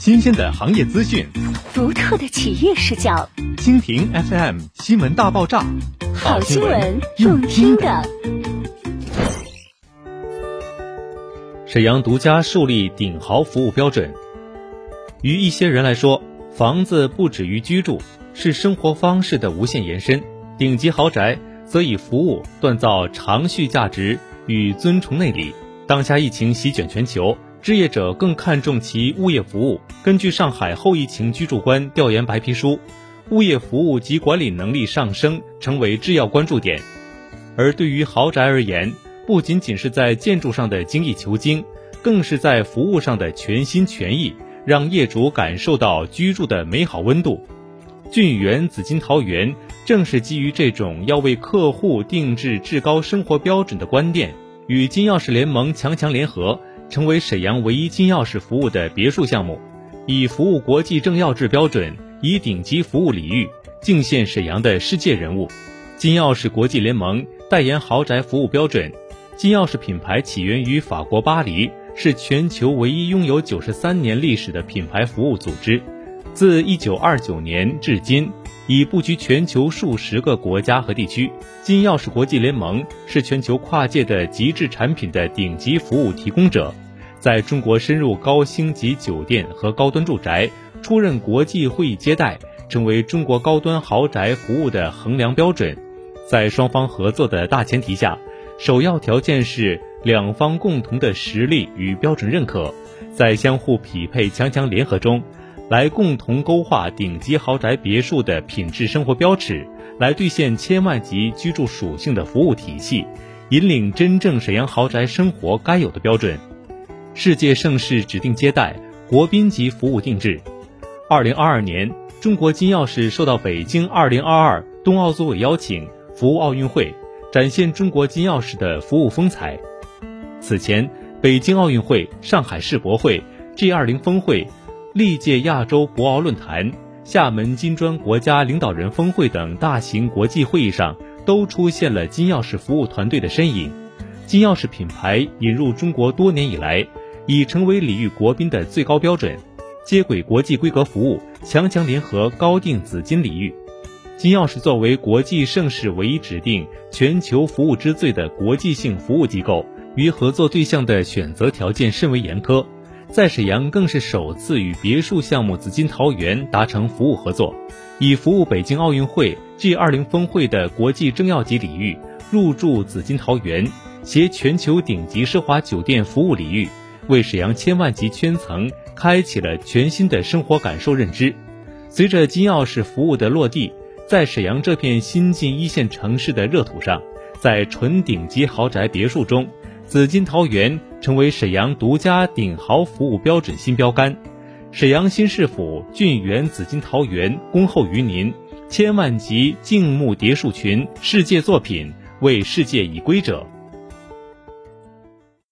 新鲜的行业资讯，独特的企业视角。蜻蜓 FM 新闻大爆炸，好新闻，用听的。沈阳独家树立顶豪服务标准。于一些人来说，房子不止于居住，是生活方式的无限延伸。顶级豪宅则以服务锻造长续价值与尊崇内里。当下疫情席卷全球。置业者更看重其物业服务。根据上海后疫情居住观调研白皮书，物业服务及管理能力上升成为制要关注点。而对于豪宅而言，不仅仅是在建筑上的精益求精，更是在服务上的全心全意，让业主感受到居住的美好温度。俊园紫金桃园正是基于这种要为客户定制至高生活标准的观念，与金钥匙联盟强强联合。成为沈阳唯一金钥匙服务的别墅项目，以服务国际政要制标准，以顶级服务礼遇敬献沈阳的世界人物。金钥匙国际联盟代言豪宅服务标准。金钥匙品牌起源于法国巴黎，是全球唯一拥有九十三年历史的品牌服务组织。自一九二九年至今，已布局全球数十个国家和地区。金钥匙国际联盟是全球跨界的极致产品的顶级服务提供者。在中国深入高星级酒店和高端住宅，出任国际会议接待，成为中国高端豪宅服务的衡量标准。在双方合作的大前提下，首要条件是两方共同的实力与标准认可，在相互匹配、强强联合中，来共同勾画顶级豪宅别墅的品质生活标尺，来兑现千万级居住属性的服务体系，引领真正沈阳豪宅生活该有的标准。世界盛世指定接待，国宾级服务定制。二零二二年，中国金钥匙受到北京二零二二冬奥组委邀请，服务奥运会，展现中国金钥匙的服务风采。此前，北京奥运会、上海世博会、G 二零峰会、历届亚洲博鳌论坛、厦门金砖国家领导人峰会等大型国际会议上，都出现了金钥匙服务团队的身影。金钥匙品牌引入中国多年以来。已成为礼遇国宾的最高标准，接轨国际规格服务，强强联合高定紫金礼遇。金钥匙作为国际盛世唯一指定全球服务之最的国际性服务机构，与合作对象的选择条件甚为严苛，在沈阳更是首次与别墅项目紫金桃园达成服务合作，以服务北京奥运会 G 二零峰会的国际政要级礼遇入驻紫金桃园，携全球顶级奢华酒店服务礼遇。为沈阳千万级圈层开启了全新的生活感受认知。随着金钥匙服务的落地，在沈阳这片新晋一线城市的热土上，在纯顶级豪宅别墅中，紫金桃园成为沈阳独家顶豪服务标准新标杆。沈阳新市府俊园紫金桃园恭候于您，千万级静木叠墅群，世界作品为世界已归者。